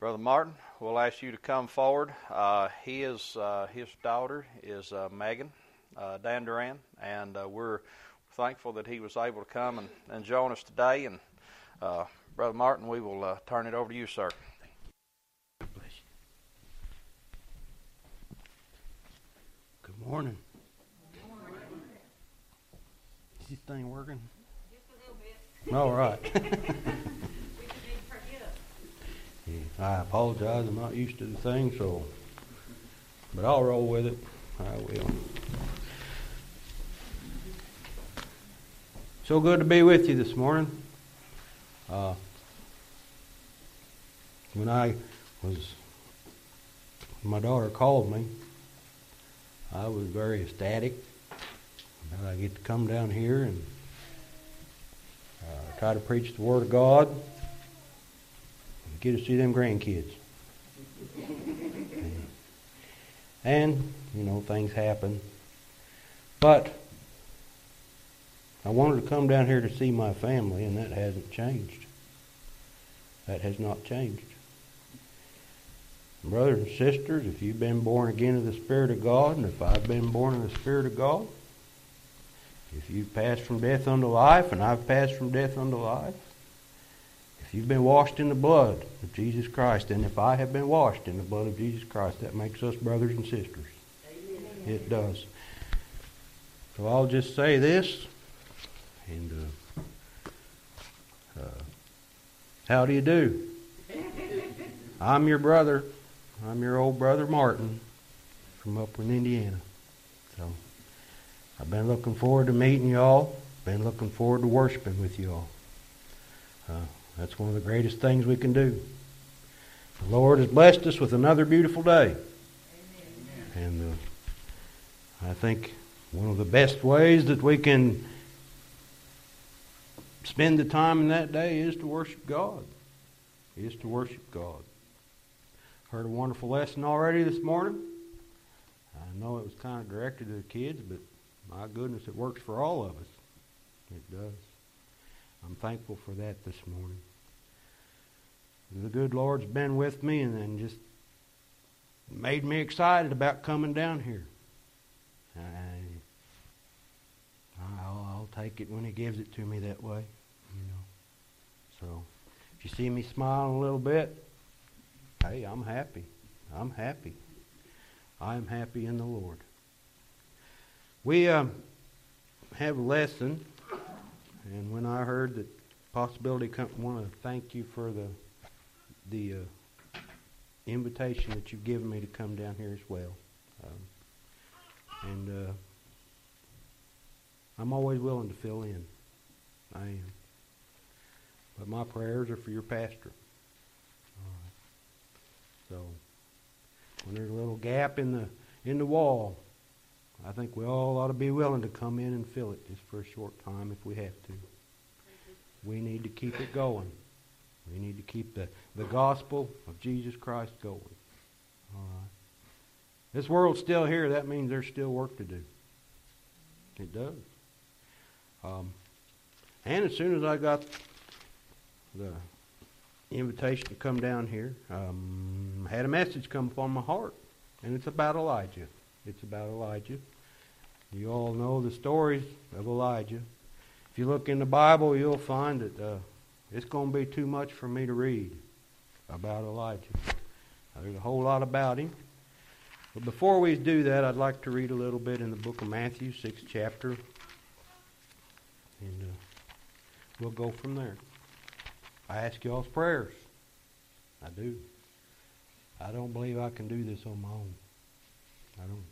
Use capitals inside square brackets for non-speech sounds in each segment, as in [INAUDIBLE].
Brother Martin, we'll ask you to come forward. Uh, he is uh, his daughter is uh, Megan uh, Dan Duran, and uh, we're thankful that he was able to come and, and join us today. And uh, Brother Martin, we will turn it over to you, sir. Good morning. Is this thing working? All right. [LAUGHS] I apologize. I'm not used to the thing, so, but I'll roll with it. I will. So good to be with you this morning. Uh, when I was, my daughter called me, I was very ecstatic that I get to come down here and uh, try to preach the Word of God get to see them grandkids. and, you know, things happen. But I wanted to come down here to see my family, and that hasn't changed. That has not changed. Brothers and sisters, if you've been born again of the Spirit of God, and if I've been born of the Spirit of God, if you've passed from death unto life, and I've passed from death unto life, if you've been washed in the blood of Jesus Christ, and if I have been washed in the blood of Jesus Christ, that makes us brothers and sisters. Amen. It does. So I'll just say this, and uh, uh, how do you do? [LAUGHS] I'm your brother. I'm your old brother Martin from Upland, Indiana. So I've been looking forward to meeting y'all. Been looking forward to worshiping with y'all. Uh, that's one of the greatest things we can do. The Lord has blessed us with another beautiful day. Amen. And uh, I think one of the best ways that we can spend the time in that day is to worship God. Is to worship God. Heard a wonderful lesson already this morning. I know it was kind of directed to the kids, but my goodness, it works for all of us. It does. I'm thankful for that this morning. The good Lord's been with me and, then just made me excited about coming down here. I, I'll, I'll take it when He gives it to me that way, you know. So, if you see me smiling a little bit, hey, I'm happy. I'm happy. I'm happy in the Lord. We uh, have a lesson, and when I heard that Possibility Company want to thank you for the the uh, invitation that you've given me to come down here as well. Um, and uh, I'm always willing to fill in. I am. But my prayers are for your pastor. So when there's a little gap in the in the wall, I think we all ought to be willing to come in and fill it just for a short time if we have to. We need to keep it going. We need to keep the, the gospel of Jesus Christ going. All right. This world's still here. That means there's still work to do. It does. Um, and as soon as I got the invitation to come down here, um, had a message come upon my heart, and it's about Elijah. It's about Elijah. You all know the stories of Elijah. If you look in the Bible, you'll find that uh, it's going to be too much for me to read about Elijah. Now, there's a whole lot about him. But before we do that, I'd like to read a little bit in the book of Matthew, sixth chapter. And uh, we'll go from there. I ask y'all's prayers. I do. I don't believe I can do this on my own. I don't.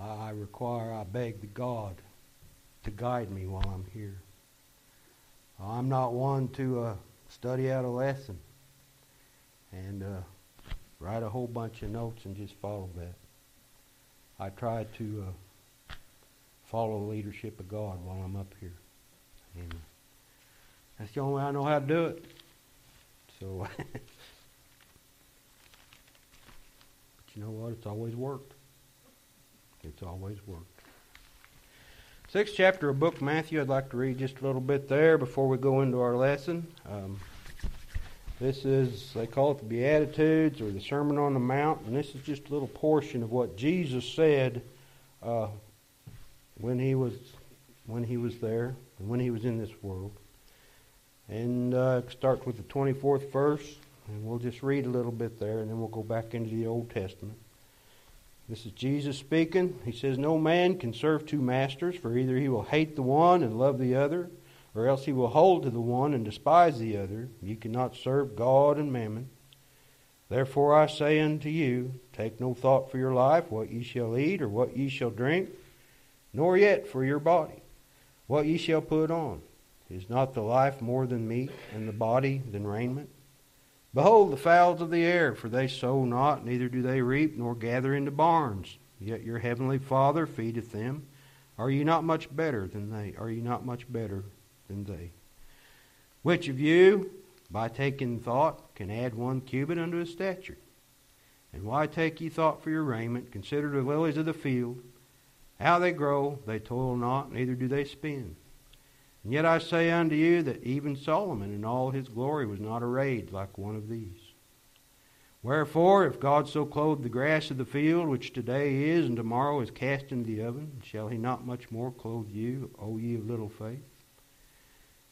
I require, I beg the God to guide me while I'm here. I'm not one to uh, study out a lesson and uh, write a whole bunch of notes and just follow that. I try to uh, follow the leadership of God while I'm up here. And that's the only way I know how to do it. So, [LAUGHS] but you know what? It's always worked. It's always worked. Sixth chapter of book Matthew. I'd like to read just a little bit there before we go into our lesson. Um, This is, they call it the Beatitudes or the Sermon on the Mount, and this is just a little portion of what Jesus said uh, when he was when he was there and when he was in this world. And uh, it starts with the 24th verse, and we'll just read a little bit there, and then we'll go back into the Old Testament. This is Jesus speaking. He says, No man can serve two masters, for either he will hate the one and love the other, or else he will hold to the one and despise the other. You cannot serve God and mammon. Therefore I say unto you, take no thought for your life, what ye shall eat, or what ye shall drink, nor yet for your body, what ye shall put on. Is not the life more than meat, and the body than raiment? Behold the fowls of the air, for they sow not, neither do they reap, nor gather into barns. Yet your heavenly Father feedeth them. Are ye not much better than they? Are ye not much better than they? Which of you, by taking thought, can add one cubit unto his stature? And why take ye thought for your raiment? Consider the lilies of the field, how they grow, they toil not, neither do they spin. And yet I say unto you that even Solomon in all his glory was not arrayed like one of these. Wherefore, if God so clothe the grass of the field, which today is and tomorrow is cast into the oven, shall he not much more clothe you, O ye of little faith?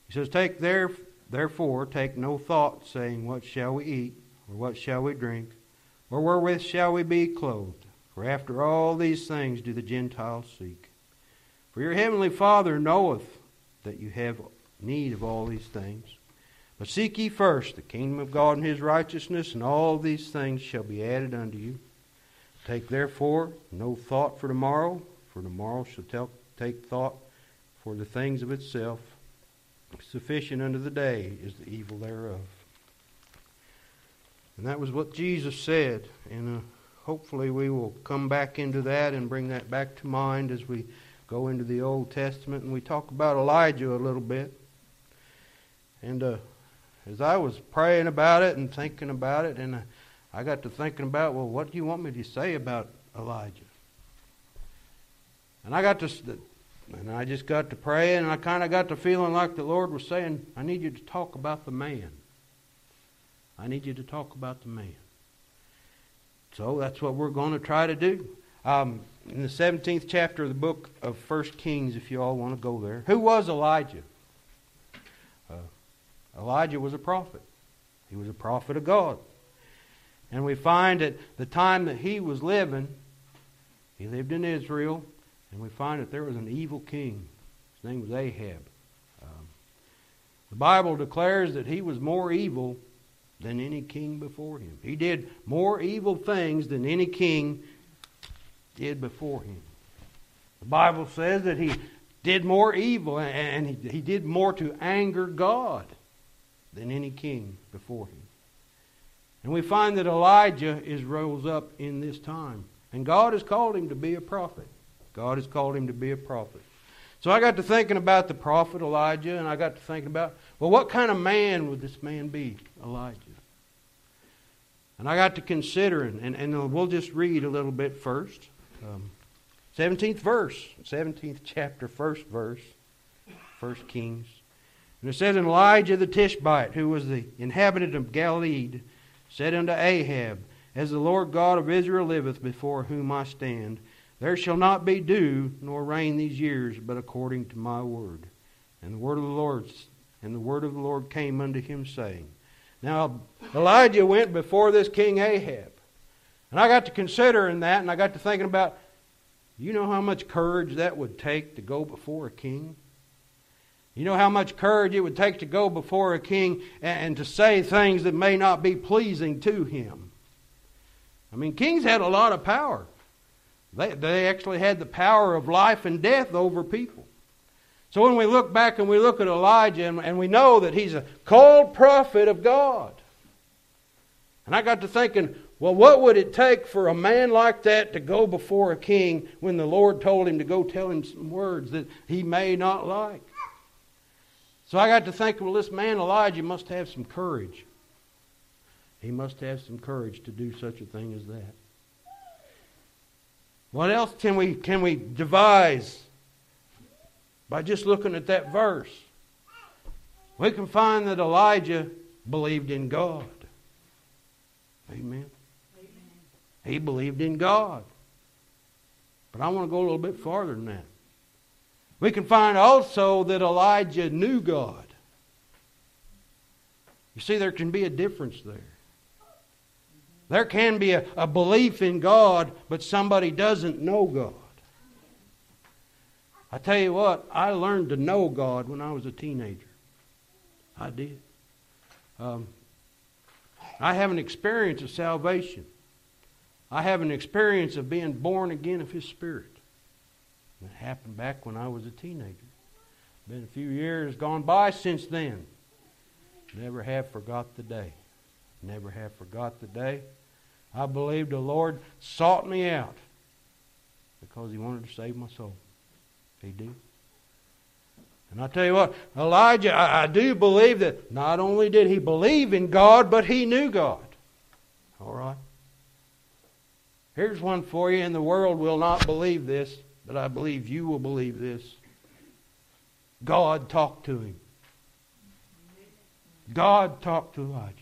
He says, Take there, therefore, take no thought, saying, What shall we eat, or what shall we drink, or wherewith shall we be clothed? For after all these things do the Gentiles seek. For your heavenly Father knoweth that you have need of all these things. But seek ye first the kingdom of God and his righteousness, and all these things shall be added unto you. Take therefore no thought for tomorrow, for tomorrow shall tell, take thought for the things of itself. Sufficient unto the day is the evil thereof. And that was what Jesus said. And uh, hopefully we will come back into that and bring that back to mind as we go into the Old Testament and we talk about Elijah a little bit. And uh, as I was praying about it and thinking about it, and uh, I got to thinking about, well, what do you want me to say about Elijah? And I got to, and I just got to praying, and I kind of got to feeling like the Lord was saying, I need you to talk about the man. I need you to talk about the man. So that's what we're going to try to do. Um, in the 17th chapter of the book of First Kings, if you all want to go there. Who was Elijah? Uh, Elijah was a prophet. He was a prophet of God. And we find that the time that he was living, he lived in Israel, and we find that there was an evil king. His name was Ahab. Um, the Bible declares that he was more evil than any king before him. He did more evil things than any king did before him. The Bible says that he did more evil and he, did more to anger God than any king before him. And we find that Elijah is rose up in this time. And God has called him to be a prophet. God has called him to be a prophet. So I got to thinking about the prophet Elijah, and I got to thinking about, well, what kind of man would this man be, Elijah? And I got to considering, and, and we'll just read a little bit first. Um, 17th verse, 17th chapter, first verse, First Kings. And it says, And Elijah the Tishbite, who was the inhabitant of Galilee, said unto Ahab, As the Lord God of Israel liveth, before whom I stand, there shall not be dew nor rain these years, but according to my word. And the word of the Lord and the word of the Lord came unto him, saying, Now Elijah went before this king Ahab. And I got to considering that, and I got to thinking about, you know how much courage that would take to go before a king? You know how much courage it would take to go before a king and, and to say things that may not be pleasing to him. I mean, kings had a lot of power. They, they actually had the power of life and death over people. So when we look back and we look at Elijah and, and we know that he's a called prophet of God. And I got to thinking, well, what would it take for a man like that to go before a king when the Lord told him to go tell him some words that he may not like? So I got to think, well, this man Elijah must have some courage. He must have some courage to do such a thing as that. What else can we can we devise by just looking at that verse? We can find that Elijah believed in God. Amen. He believed in God. But I want to go a little bit farther than that. We can find also that Elijah knew God. You see, there can be a difference there. There can be a, a belief in God, but somebody doesn't know God. I tell you what, I learned to know God when I was a teenager. I did. Um, I have an experience of salvation. I have an experience of being born again of His Spirit. It happened back when I was a teenager. Been a few years gone by since then. Never have forgot the day. Never have forgot the day. I believe the Lord sought me out because He wanted to save my soul. He did. And I tell you what, Elijah, I, I, do believe that not only did he believe in God, but he knew God. All right? Here's one for you, and the world will not believe this, but I believe you will believe this. God talked to him. God talked to Elijah.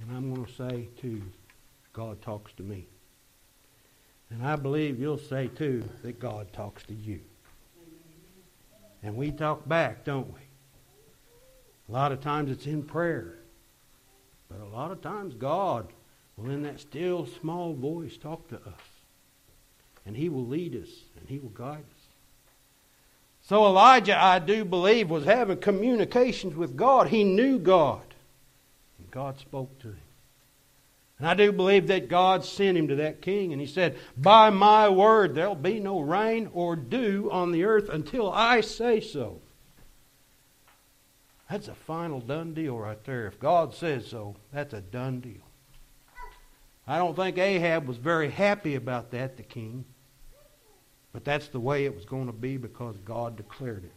And I'm going to say, too, God talks to me. And I believe you'll say, too, that God talks to you. And we talk back, don't we? A lot of times it's in prayer. But a lot of times God will, in that still small voice, talk to us. And He will lead us and He will guide us. So Elijah, I do believe, was having communications with God. He knew God. And God spoke to him. And I do believe that God sent him to that king, and he said, By my word, there'll be no rain or dew on the earth until I say so. That's a final done deal right there. If God says so, that's a done deal. I don't think Ahab was very happy about that, the king. But that's the way it was going to be because God declared it.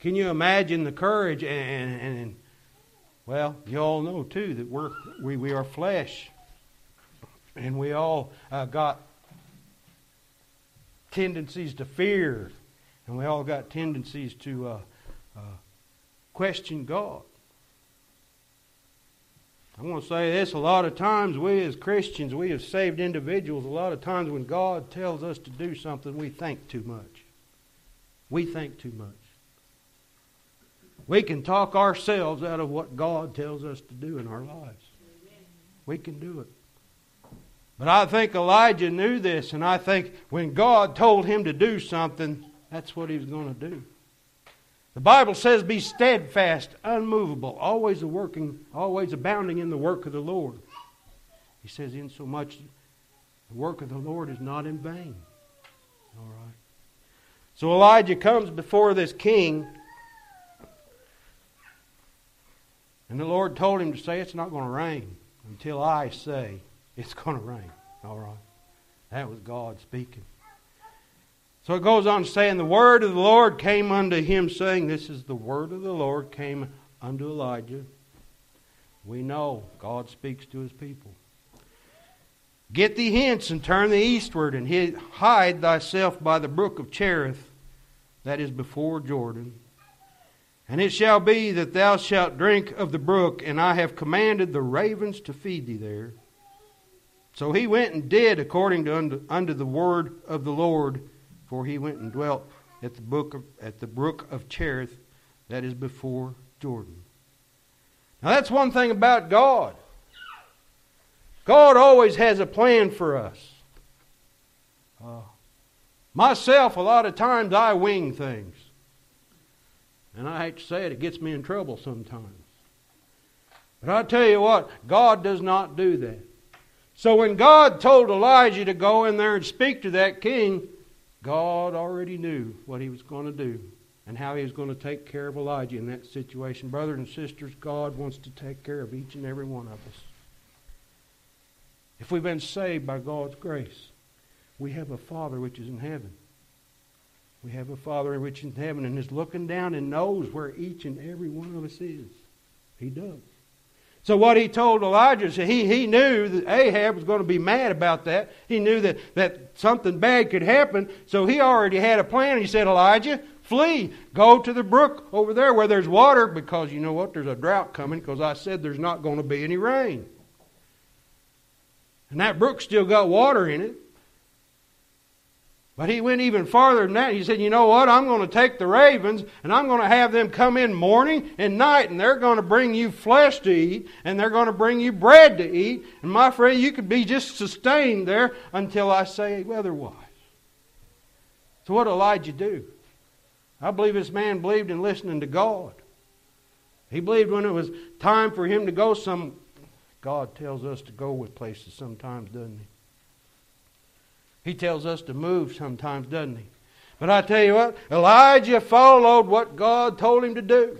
Can you imagine the courage and, and, and well, you all know too that we're, we, we are flesh. And we all uh, got tendencies to fear. And we all got tendencies to uh, uh, question God. I'm going to say this a lot of times, we as Christians, we have saved individuals, a lot of times when God tells us to do something, we think too much. We think too much. We can talk ourselves out of what God tells us to do in our lives. We can do it. But I think Elijah knew this, and I think when God told him to do something, that's what he was going to do. The Bible says, Be steadfast, unmovable, always working, always abounding in the work of the Lord. He says, In so much the work of the Lord is not in vain. All right. So Elijah comes before this king And the Lord told him to say, It's not going to rain until I say it's going to rain. All right. That was God speaking. So it goes on saying, the word of the Lord came unto him, saying, This is the word of the Lord came unto Elijah. We know God speaks to his people. Get thee hence and turn thee eastward, and hide thyself by the brook of Cherith, that is before Jordan. And it shall be that thou shalt drink of the brook, and I have commanded the ravens to feed thee there. So he went and did according to unto, unto the word of the Lord, for he went and dwelt at the brook of, at the brook of Cherith, that is before Jordan. Now that's one thing about God. God always has a plan for us. Uh, myself, a lot of times I wing things. And I hate to say it, it gets me in trouble sometimes. But I tell you what, God does not do that. So when God told Elijah to go in there and speak to that king, God already knew what he was going to do and how he was going to take care of Elijah in that situation. Brothers and sisters, God wants to take care of each and every one of us. If we've been saved by God's grace, we have a Father which is in heaven. We have a Father which is in heaven and is looking down and knows where each and every one of us is. He does. So what he told Elijah, is he, he knew that Ahab was going to be mad about that. He knew that, that something bad could happen. So he already had a plan. He said, Elijah, flee. Go to the brook over there where there's water because you know what? There's a drought coming because I said there's not going to be any rain. And that brook still got water in it. But he went even farther than that. He said, You know what? I'm going to take the ravens and I'm going to have them come in morning and night, and they're going to bring you flesh to eat, and they're going to bring you bread to eat. And my friend, you could be just sustained there until I say otherwise. So, what did Elijah do? I believe this man believed in listening to God. He believed when it was time for him to go some. God tells us to go with places sometimes, doesn't he? He tells us to move sometimes, doesn't he? But I tell you what, Elijah followed what God told him to do.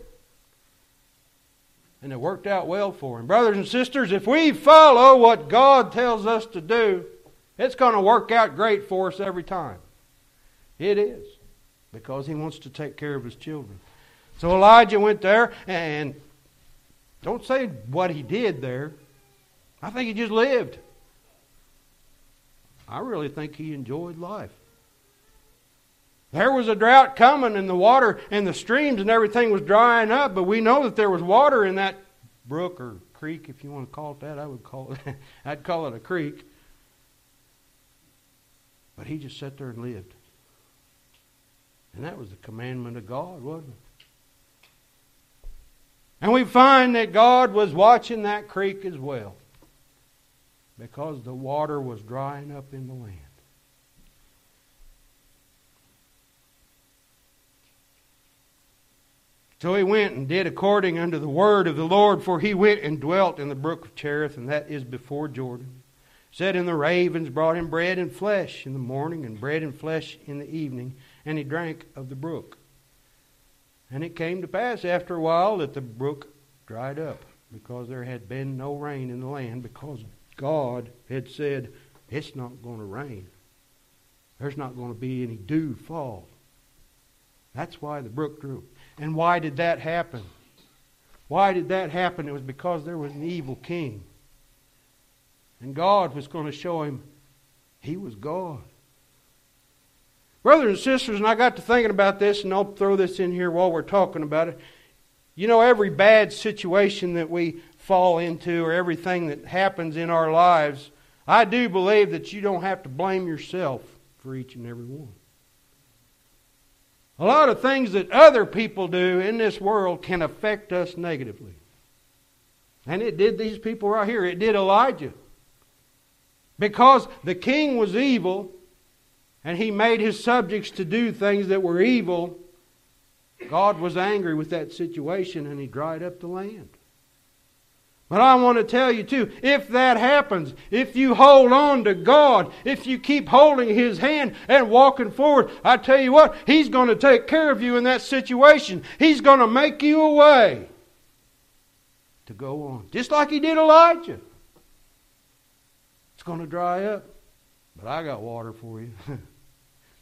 And it worked out well for him. Brothers and sisters, if we follow what God tells us to do, it's going to work out great for us every time. It is. Because he wants to take care of his children. So Elijah went there and don't say what he did there. I think he just lived. I really think he enjoyed life. There was a drought coming, and the water and the streams and everything was drying up, but we know that there was water in that brook or creek, if you want to call it that. I would call it, [LAUGHS] I'd call it a creek. But he just sat there and lived. And that was the commandment of God, wasn't it? And we find that God was watching that creek as well because the water was drying up in the land. So he went and did according unto the word of the Lord, for he went and dwelt in the brook of Cherith, and that is before Jordan. Said, And the ravens brought him bread and flesh in the morning, and bread and flesh in the evening, and he drank of the brook. And it came to pass after a while that the brook dried up, because there had been no rain in the land, because God had said, It's not going to rain. There's not going to be any dew fall. That's why the brook grew. And why did that happen? Why did that happen? It was because there was an evil king. And God was going to show him he was God. Brothers and sisters, and I got to thinking about this, and I'll throw this in here while we're talking about it. You know, every bad situation that we fall into or everything that happens in our lives, I do believe that you don't have to blame yourself for each and every one. A lot of things that other people do in this world can affect us negatively. And it did these people right here. It did Elijah. Because the king was evil and he made his subjects to do things that were evil, God was angry with that situation and he dried up the land. But I want to tell you too, if that happens, if you hold on to God, if you keep holding His hand and walking forward, I tell you what, He's going to take care of you in that situation. He's going to make you a way to go on. Just like He did Elijah. It's going to dry up, but I got water for you. [LAUGHS]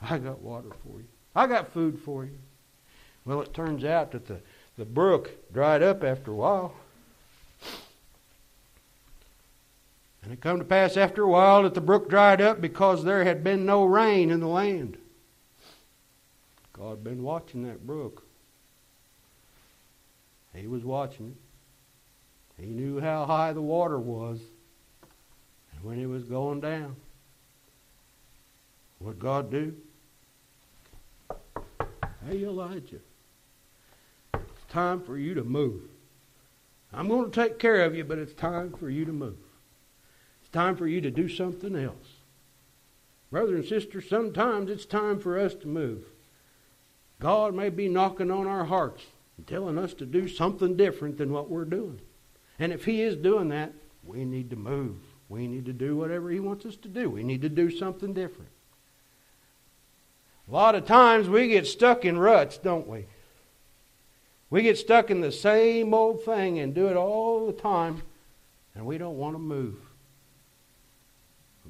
I got water for you. I got food for you. Well, it turns out that the, the brook dried up after a while. And it come to pass after a while that the brook dried up because there had been no rain in the land. God had been watching that brook. He was watching it. He knew how high the water was and when it was going down. What God do? Hey, Elijah, it's time for you to move. I'm going to take care of you, but it's time for you to move time for you to do something else. Brothers and sisters, sometimes it's time for us to move. God may be knocking on our hearts and telling us to do something different than what we're doing. And if He is doing that, we need to move. We need to do whatever He wants us to do. We need to do something different. A lot of times we get stuck in ruts, don't we? We get stuck in the same old thing and do it all the time, and we don't want to move.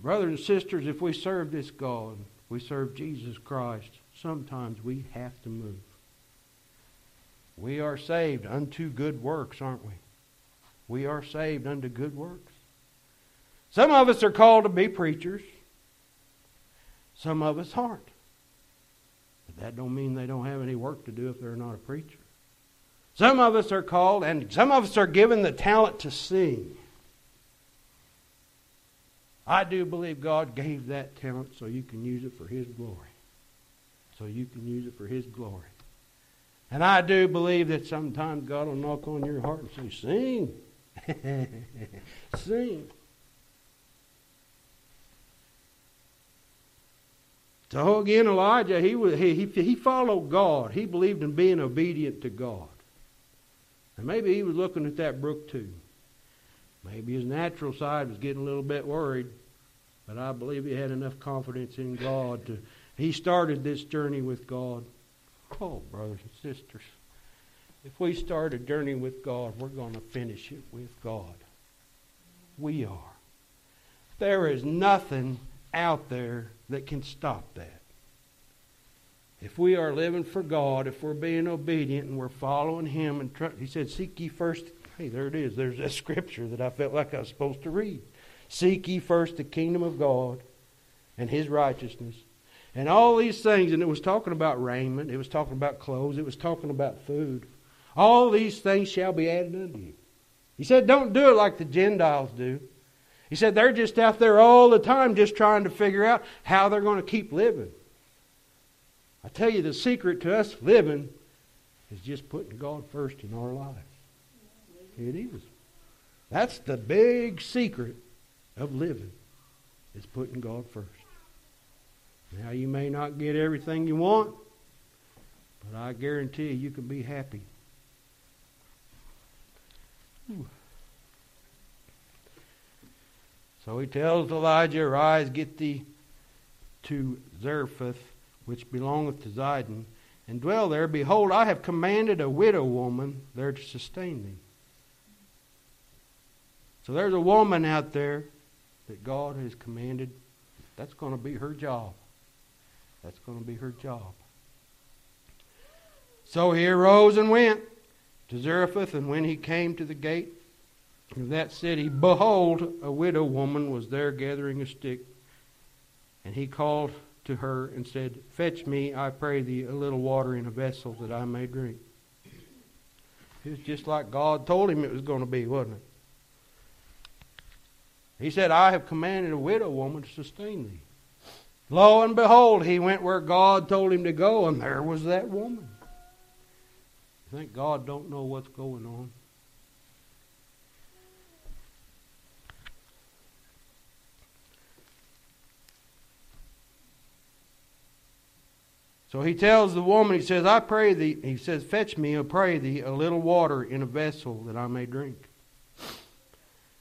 Brothers and sisters, if we serve this God, we serve Jesus Christ, sometimes we have to move. We are saved unto good works, aren't we? We are saved unto good works. Some of us are called to be preachers. Some of us aren't. But That don't mean they don't have any work to do if they're not a preacher. Some of us are called, and some of us are given the talent to sing. I do believe God gave that talent so you can use it for His glory. So you can use it for His glory. And I do believe that sometimes God will knock on your heart and say, Sing. [LAUGHS] Sing. So again, Elijah, he, was, he, he followed God. He believed in being obedient to God. And maybe he was looking at that brook too. Maybe his natural side was getting a little bit worried, but I believe he had enough confidence in God to. He started this journey with God. Oh, brothers and sisters, if we start a journey with God, we're going to finish it with God. We are. There is nothing out there that can stop that. If we are living for God, if we're being obedient and we're following Him, and tr- He said, "Seek ye first." Hey, there it is. There's that [LAUGHS] scripture that I felt like I was supposed to read. Seek ye first the kingdom of God and His righteousness, and all these things. And it was talking about raiment. It was talking about clothes. It was talking about food. All these things shall be added unto you. He said, "Don't do it like the Gentiles do." He said they're just out there all the time just trying to figure out how they're going to keep living. I tell you, the secret to us living is just putting God first in our lives. It is. That's the big secret of living, is putting God first. Now, you may not get everything you want, but I guarantee you, you can be happy. Ooh. So he tells Elijah, Arise, get thee to Zarephath, which belongeth to Zidon, and dwell there. Behold, I have commanded a widow woman there to sustain thee. So there's a woman out there that God has commanded. That's going to be her job. That's going to be her job. So he arose and went to Zarephath, and when he came to the gate, of that city, behold, a widow woman was there gathering a stick. And he called to her and said, Fetch me, I pray thee, a little water in a vessel that I may drink. It was just like God told him it was going to be, wasn't it? He said, I have commanded a widow woman to sustain thee. Lo and behold, he went where God told him to go, and there was that woman. You think God don't know what's going on? So he tells the woman, he says, I pray thee, he says, fetch me, I pray thee, a little water in a vessel that I may drink.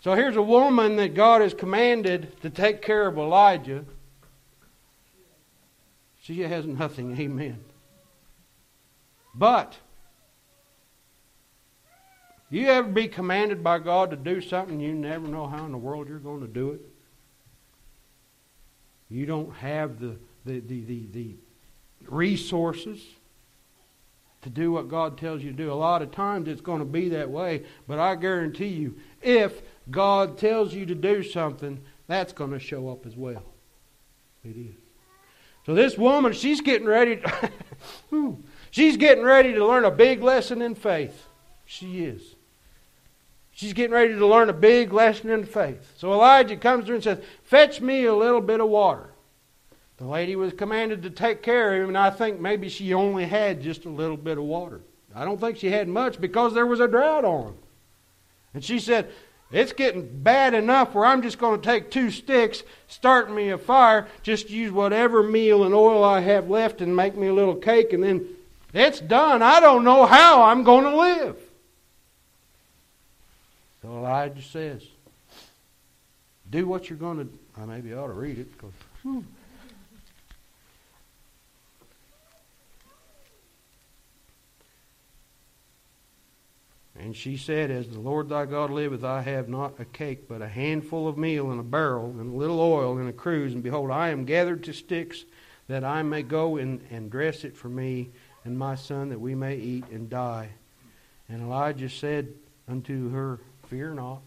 So here's a woman that God has commanded to take care of Elijah. She has nothing, amen. But you ever be commanded by God to do something you never know how in the world you're going to do it? You don't have the, the, the, the, the resources to do what God tells you to do. A lot of times it's going to be that way, but I guarantee you, if God tells you to do something, that's going to show up as well. It is. So this woman, she's getting ready. To, [LAUGHS] she's getting ready to learn a big lesson in faith. She is. She's getting ready to learn a big lesson in faith. So Elijah comes to her and says, "Fetch me a little bit of water." The lady was commanded to take care of him, and I think maybe she only had just a little bit of water. I don't think she had much because there was a drought on. And she said, It's getting bad enough where I'm just going to take two sticks, start me a fire, just use whatever meal and oil I have left and make me a little cake, and then it's done. I don't know how I'm going to live. So Elijah says, Do what you're going to. I maybe ought to read it because. And she said, As the Lord thy God liveth, I have not a cake, but a handful of meal in a barrel, and a little oil in a cruse. And behold, I am gathered to sticks, that I may go and, and dress it for me and my son, that we may eat and die. And Elijah said unto her, Fear not.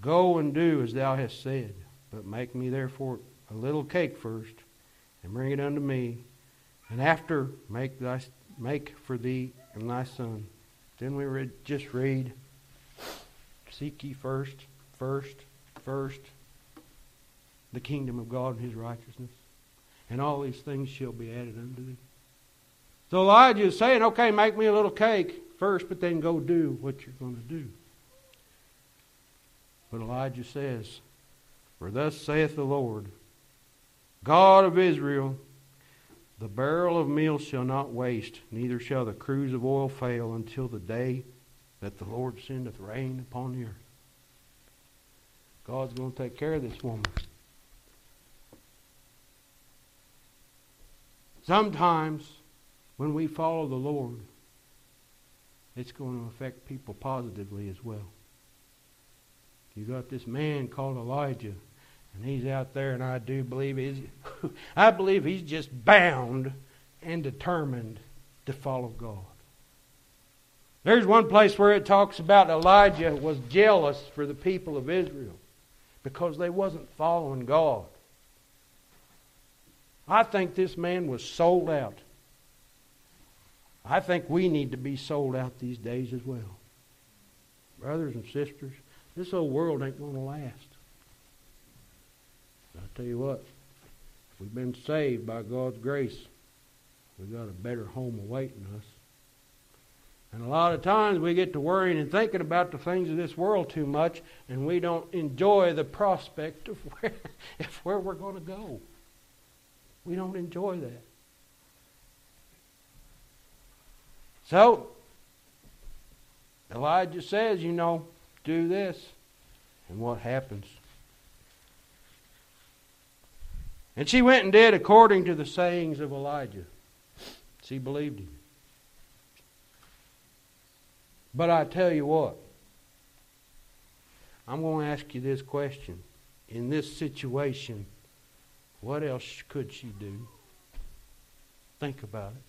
Go and do as thou hast said, but make me therefore a little cake first, and bring it unto me, and after make thy make for thee and thy son. Then we read, just read, seek ye first, first, first, the kingdom of God and his righteousness, and all these things shall be added unto thee. So Elijah is saying, okay, make me a little cake first, but then go do what you're going to do. But Elijah says, For thus saith the Lord, God of Israel, the barrel of meal shall not waste, neither shall the cruse of oil fail until the day that the Lord sendeth rain upon the earth. God's going to take care of this woman. Sometimes when we follow the Lord, it's going to affect people positively as well. You got this man called Elijah, and he's out there, and I do believe he's, [LAUGHS] I believe he's just bound and determined to follow God. There's one place where it talks about Elijah was jealous for the people of Israel because they wasn't following God. I think this man was sold out. I think we need to be sold out these days as well. Brothers and sisters, this old world ain't going to last. I tell you what, if we've been saved by God's grace, we've got a better home awaiting us. And a lot of times we get to worrying and thinking about the things of this world too much, and we don't enjoy the prospect of [LAUGHS] where, where we're going to go. We don't enjoy that. So, Elijah says, you know, do this. And what happens? And she went and did according to the sayings of Elijah. She believed him. But I tell you what, I'm going to ask you this question. In this situation, what else could she do? Think about it.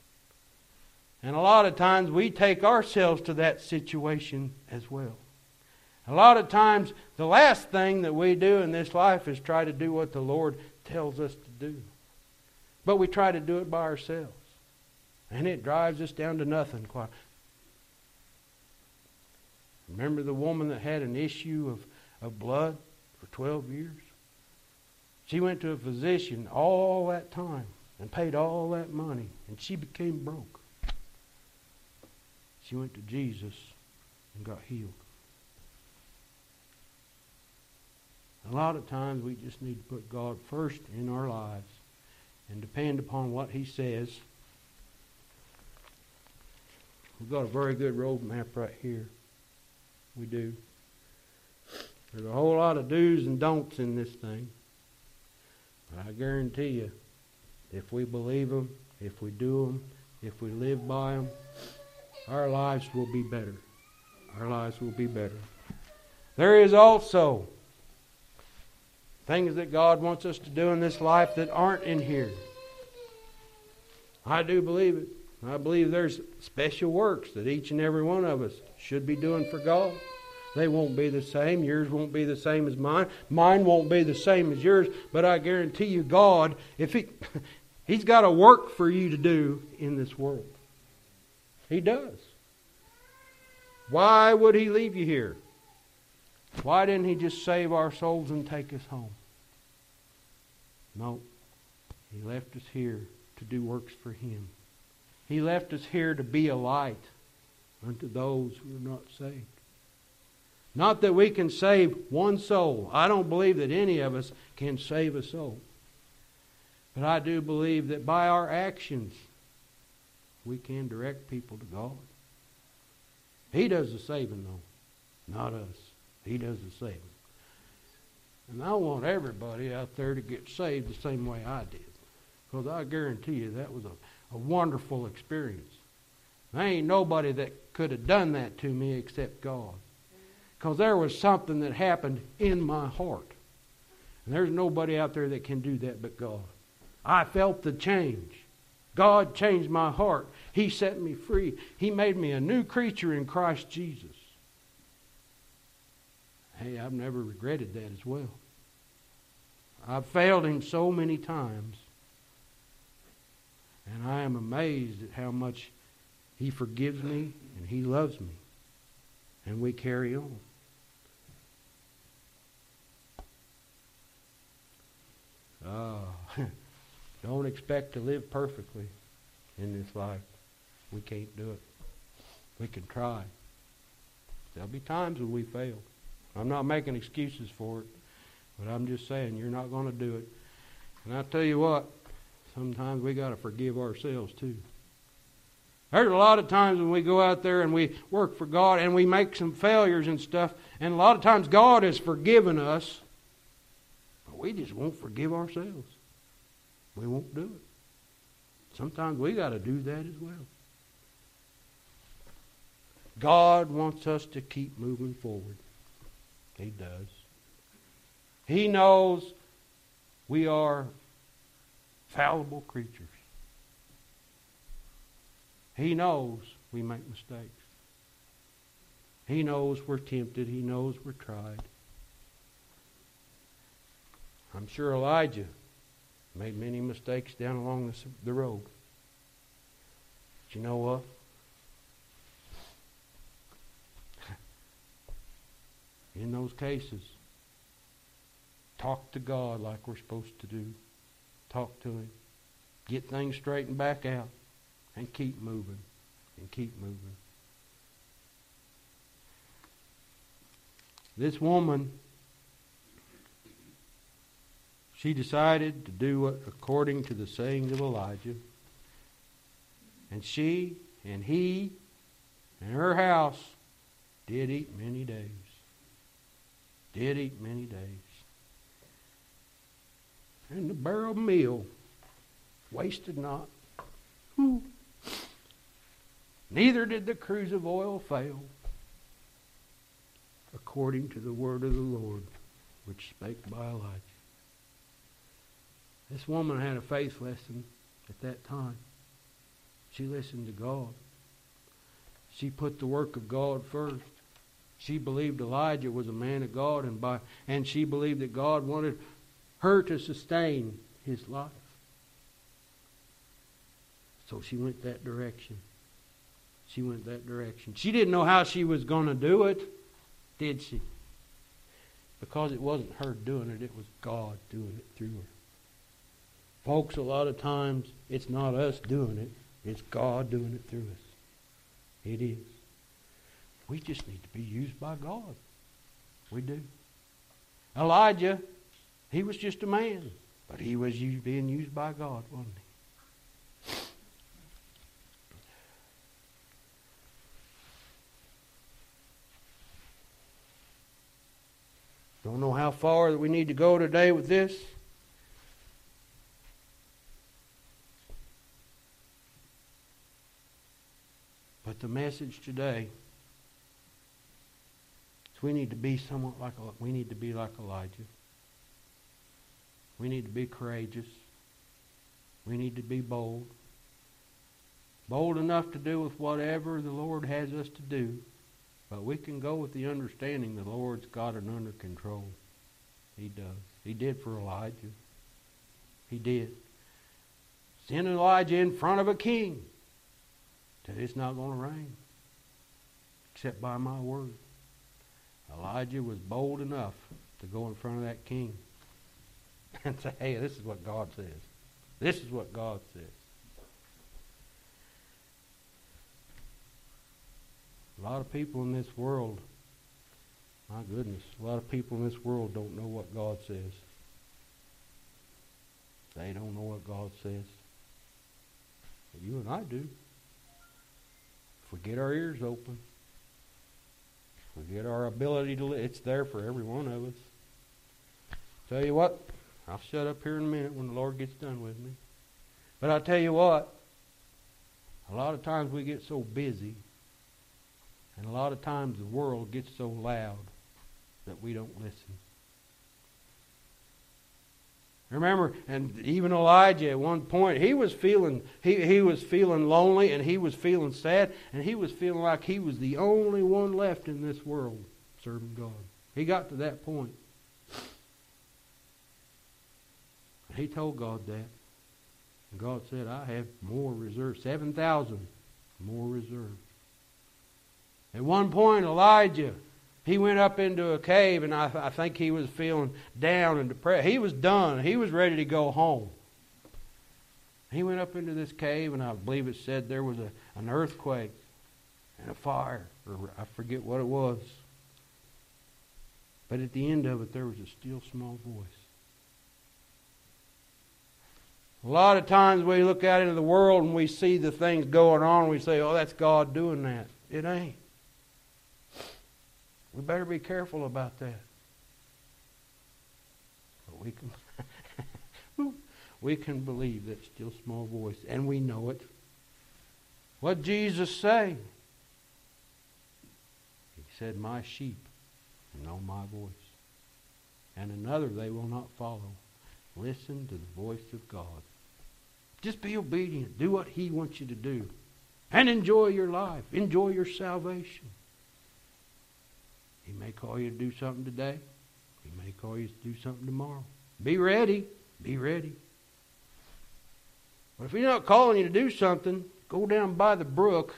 And a lot of times we take ourselves to that situation as well. A lot of times, the last thing that we do in this life is try to do what the Lord tells us to do. But we try to do it by ourselves. And it drives us down to nothing. Remember the woman that had an issue of, of blood for 12 years? She went to a physician all that time and paid all that money, and she became broke. She went to Jesus and got healed. A lot of times we just need to put God first in our lives and depend upon what He says. We've got a very good road map right here. We do. There's a whole lot of do's and don'ts in this thing. But I guarantee you, if we believe them, if we do them, if we live by them, our lives will be better. Our lives will be better. There is also things that God wants us to do in this life that aren't in here. I do believe it. I believe there's special works that each and every one of us should be doing for God. They won't be the same. Yours won't be the same as mine. Mine won't be the same as yours. But I guarantee you, God, if He [LAUGHS] He's got a work for you to do in this world. He does. Why would He leave you here? Why didn't He just save our souls and take us home? No. He left us here to do works for Him. He left us here to be a light unto those who are not saved. Not that we can save one soul. I don't believe that any of us can save a soul. But I do believe that by our actions, we can direct people to God. He does the saving, though, not us. He does the saving. And I want everybody out there to get saved the same way I did. Because I guarantee you that was a, a wonderful experience. There ain't nobody that could have done that to me except God. Because there was something that happened in my heart. And there's nobody out there that can do that but God. I felt the change. God changed my heart. He set me free. He made me a new creature in Christ Jesus. Hey, I've never regretted that as well. I've failed Him so many times. And I am amazed at how much He forgives me and He loves me. And we carry on. Oh, [LAUGHS] don't expect to live perfectly in this life. We can't do it. We can try. There'll be times when we fail. I'm not making excuses for it, but I'm just saying you're not going to do it. And I tell you what, sometimes we got to forgive ourselves too. There's a lot of times when we go out there and we work for God and we make some failures and stuff, and a lot of times God has forgiven us, but we just won't forgive ourselves. We won't do it. Sometimes we got to do that as well. God wants us to keep moving forward. He does. He knows we are fallible creatures. He knows we make mistakes. He knows we're tempted. He knows we're tried. I'm sure Elijah made many mistakes down along the, the road. But you know what? In those cases, talk to God like we're supposed to do. Talk to Him. Get things straightened back out and keep moving and keep moving. This woman, she decided to do according to the sayings of Elijah. And she and he and her house did eat many days did eat many days. And the barrel meal wasted not. Whew. Neither did the cruse of oil fail, according to the word of the Lord, which spake by Elijah. This woman had a faith lesson at that time. She listened to God. She put the work of God first. She believed Elijah was a man of God, and by and she believed that God wanted her to sustain his life. So she went that direction. She went that direction. She didn't know how she was going to do it, did she? Because it wasn't her doing it, it was God doing it through her. Folks, a lot of times it's not us doing it, it's God doing it through us. It is. We just need to be used by God. We do. Elijah, he was just a man, but he was being used by God, wasn't he? Don't know how far that we need to go today with this. But the message today we need to be somewhat like we need to be like Elijah. We need to be courageous. We need to be bold. Bold enough to do with whatever the Lord has us to do. But we can go with the understanding the Lord's got it under control. He does. He did for Elijah. He did. Send Elijah in front of a king. Said it's not going to rain. Except by my word. Elijah was bold enough to go in front of that king [LAUGHS] and say, hey, this is what God says. This is what God says. A lot of people in this world, my goodness, a lot of people in this world don't know what God says. They don't know what God says. But you and I do. If we get our ears open, we get our ability to, live. it's there for every one of us. Tell you what, I'll shut up here in a minute when the Lord gets done with me. But I tell you what, A lot of times we get so busy, and a lot of times the world gets so loud that we don't listen. Remember, and even Elijah at one point, he was feeling he, he was feeling lonely and he was feeling sad and he was feeling like he was the only one left in this world serving God. He got to that point. He told God that. And God said, I have more reserves, 7,000 more reserves. At one point, Elijah he went up into a cave, and I, I think he was feeling down and depressed. He was done. He was ready to go home. He went up into this cave, and I believe it said there was a, an earthquake and a fire, or I forget what it was. But at the end of it, there was a still small voice. A lot of times we look out into the world and we see the things going on, and we say, oh, that's God doing that. It ain't. We better be careful about that. But we can [LAUGHS] we can believe that still small voice, and we know it. What Jesus say? He said, "My sheep know my voice, and another they will not follow. Listen to the voice of God. Just be obedient. Do what He wants you to do, and enjoy your life. Enjoy your salvation." He may call you to do something today. He may call you to do something tomorrow. Be ready. Be ready. But if he's not calling you to do something, go down by the brook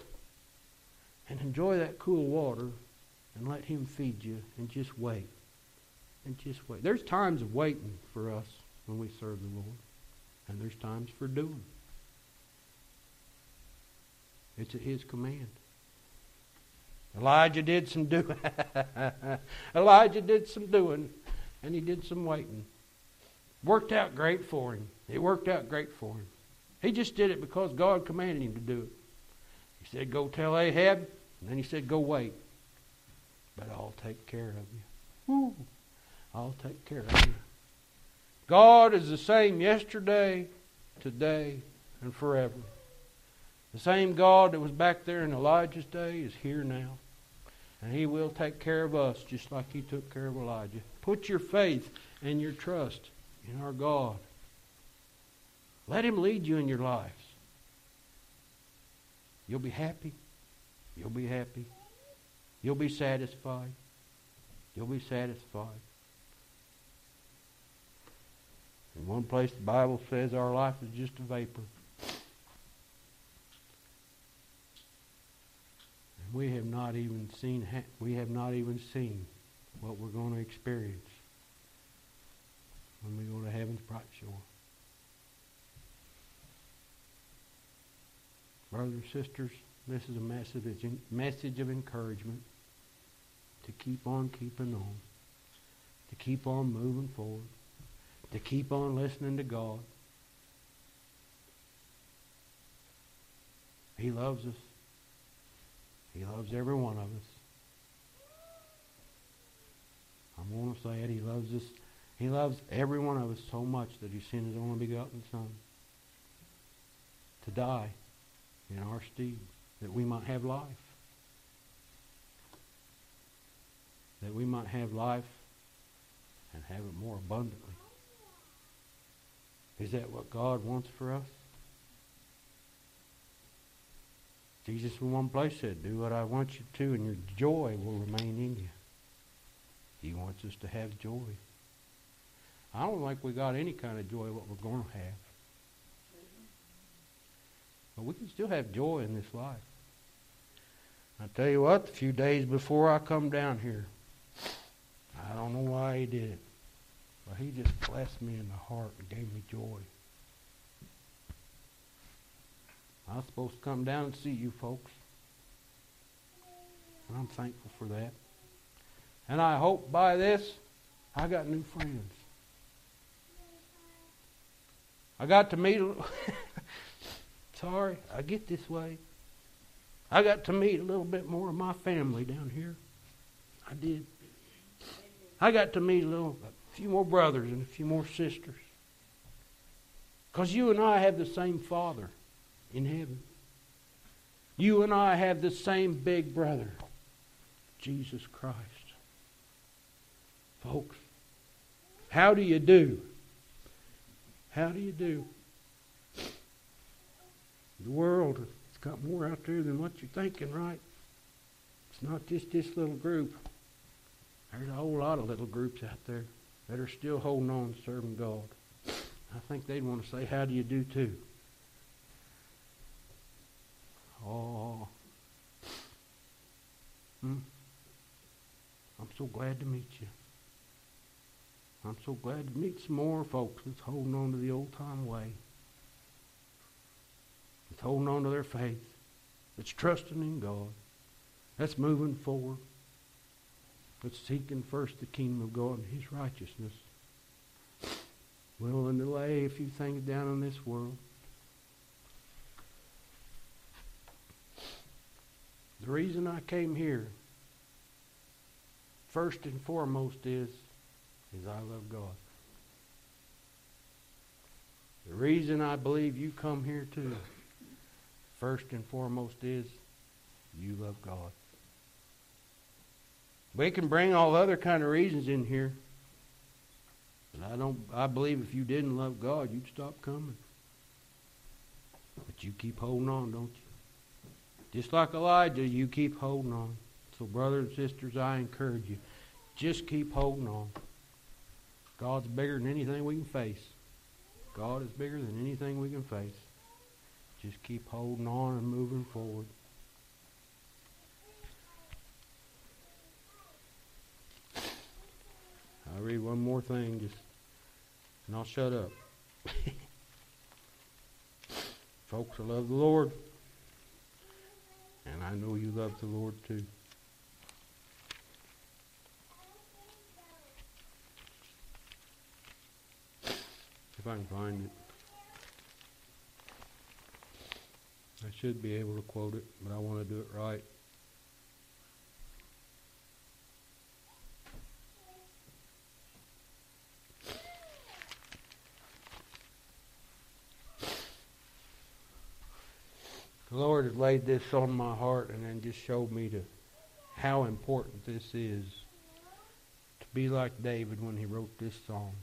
and enjoy that cool water and let him feed you and just wait. And just wait. There's times of waiting for us when we serve the Lord. And there's times for doing. It's at his command. Elijah did some doing. [LAUGHS] Elijah did some doing, and he did some waiting. Worked out great for him. It worked out great for him. He just did it because God commanded him to do it. He said, Go tell Ahab, and then he said, Go wait. But I'll take care of you. Woo. I'll take care of you. God is the same yesterday, today, and forever. The same God that was back there in Elijah's day is here now. And He will take care of us just like He took care of Elijah. Put your faith and your trust in our God. Let Him lead you in your lives. You'll be happy. You'll be happy. You'll be satisfied. You'll be satisfied. In one place, the Bible says our life is just a vapor. We have not even seen we have not even seen what we're going to experience when we go to heaven's bright shore. Brothers and sisters, this is a message, message of encouragement to keep on keeping on, to keep on moving forward, to keep on listening to God. He loves us. He loves every one of us. I'm going to say it. He loves us. He loves every one of us so much that he sent his only begotten Son to die in our stead that we might have life. That we might have life and have it more abundantly. Is that what God wants for us? Jesus in one place said, Do what I want you to, and your joy will remain in you. He wants us to have joy. I don't think we got any kind of joy what we're going to have. But we can still have joy in this life. I tell you what, a few days before I come down here, I don't know why he did it, but he just blessed me in the heart and gave me joy. I was supposed to come down and see you folks. And I'm thankful for that. And I hope by this, I got new friends. I got to meet. A [LAUGHS] Sorry, I get this way. I got to meet a little bit more of my family down here. I did. I got to meet a little, a few more brothers and a few more sisters. Because you and I have the same Father in heaven. You and I have the same big brother, Jesus Christ. Folks, how do you do? How do you do? The world has got more out there than what you're thinking, right? It's not just this little group. There's a whole lot of little groups out there that are still holding on serving God. I think they'd want to say, How do you do too? Oh. Hmm. I'm so glad to meet you. I'm so glad to meet some more folks that's holding on to the old time way. That's holding on to their faith. That's trusting in God. That's moving forward. That's seeking first the kingdom of God and his righteousness. Willing to lay a few things down in this world. The reason I came here, first and foremost, is is I love God. The reason I believe you come here too, first and foremost, is you love God. We can bring all other kind of reasons in here. But I don't I believe if you didn't love God, you'd stop coming. But you keep holding on, don't you? Just like Elijah, you keep holding on. So brothers and sisters, I encourage you. Just keep holding on. God's bigger than anything we can face. God is bigger than anything we can face. Just keep holding on and moving forward. I'll read one more thing, just and I'll shut up. [LAUGHS] Folks, I love the Lord. And I know you love the Lord too. If I can find it. I should be able to quote it, but I want to do it right. The Lord has laid this on my heart and then just showed me to how important this is to be like David when he wrote this song.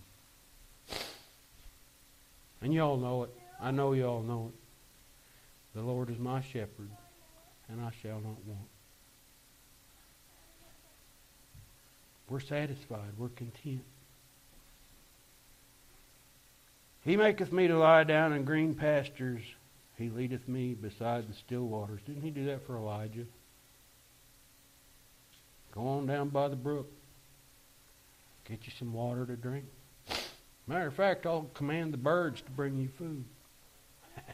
And y'all know it. I know y'all know it. The Lord is my shepherd, and I shall not want. We're satisfied. We're content. He maketh me to lie down in green pastures. He leadeth me beside the still waters. Didn't he do that for Elijah? Go on down by the brook. Get you some water to drink. Matter of fact, I'll command the birds to bring you food. [LAUGHS]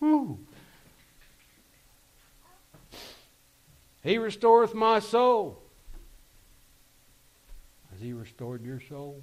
Woo! He restoreth my soul. Has he restored your soul?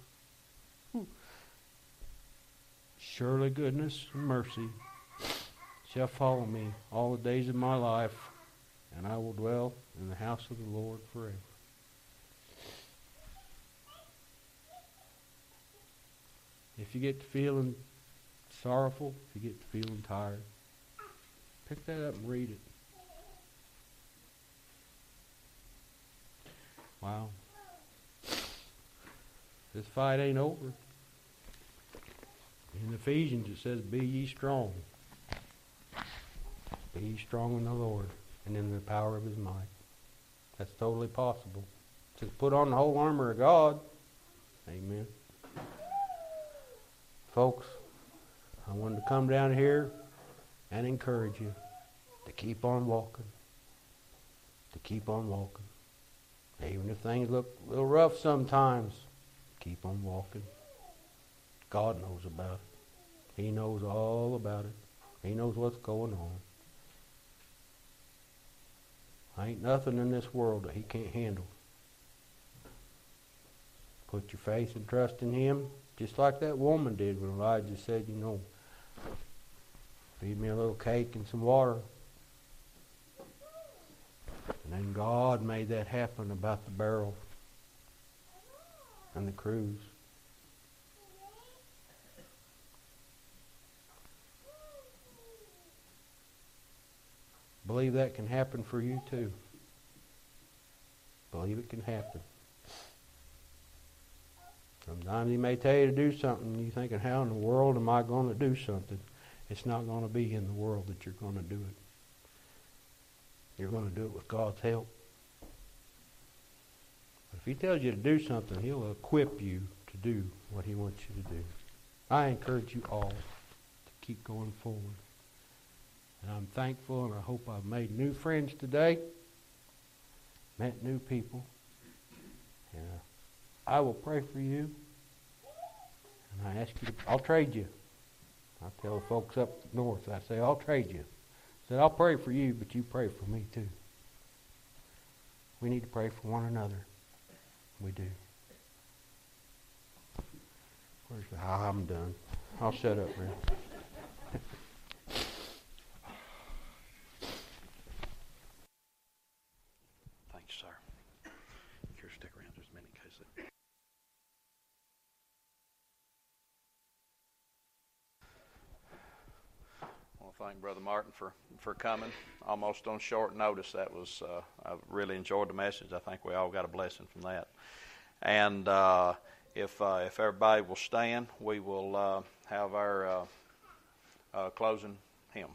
Surely goodness and mercy shall follow me all the days of my life, and I will dwell in the house of the Lord forever. If you get to feeling sorrowful, if you get to feeling tired, pick that up and read it. Wow. This fight ain't over. In Ephesians it says, Be ye strong. Be ye strong in the Lord and in the power of his might. That's totally possible. To put on the whole armor of God. Amen. Folks, I wanted to come down here and encourage you to keep on walking. To keep on walking. Even if things look a little rough sometimes, keep on walking. God knows about it. He knows all about it. He knows what's going on. Ain't nothing in this world that he can't handle. Put your faith and trust in him, just like that woman did when Elijah said, you know, feed me a little cake and some water. And then God made that happen about the barrel and the cruse. Believe that can happen for you too. Believe it can happen. Sometimes he may tell you to do something, and you're thinking, how in the world am I going to do something? It's not going to be in the world that you're going to do it. You're going to do it with God's help. But if he tells you to do something, he'll equip you to do what he wants you to do. I encourage you all to keep going forward. And I'm thankful and I hope I've made new friends today, met new people. And uh, I will pray for you. And I ask you to, I'll trade you. I tell the folks up north, I say, I'll trade you. I said, I'll pray for you, but you pray for me too. We need to pray for one another. We do. Where's the, I'm done. I'll shut up, man. Thanks, sir. Here, stick around just a minute in case it. I want to thank Brother Martin for, for coming almost on short notice. That was uh, I really enjoyed the message. I think we all got a blessing from that. And uh, if uh, if everybody will stand, we will uh, have our uh, uh, closing hymn.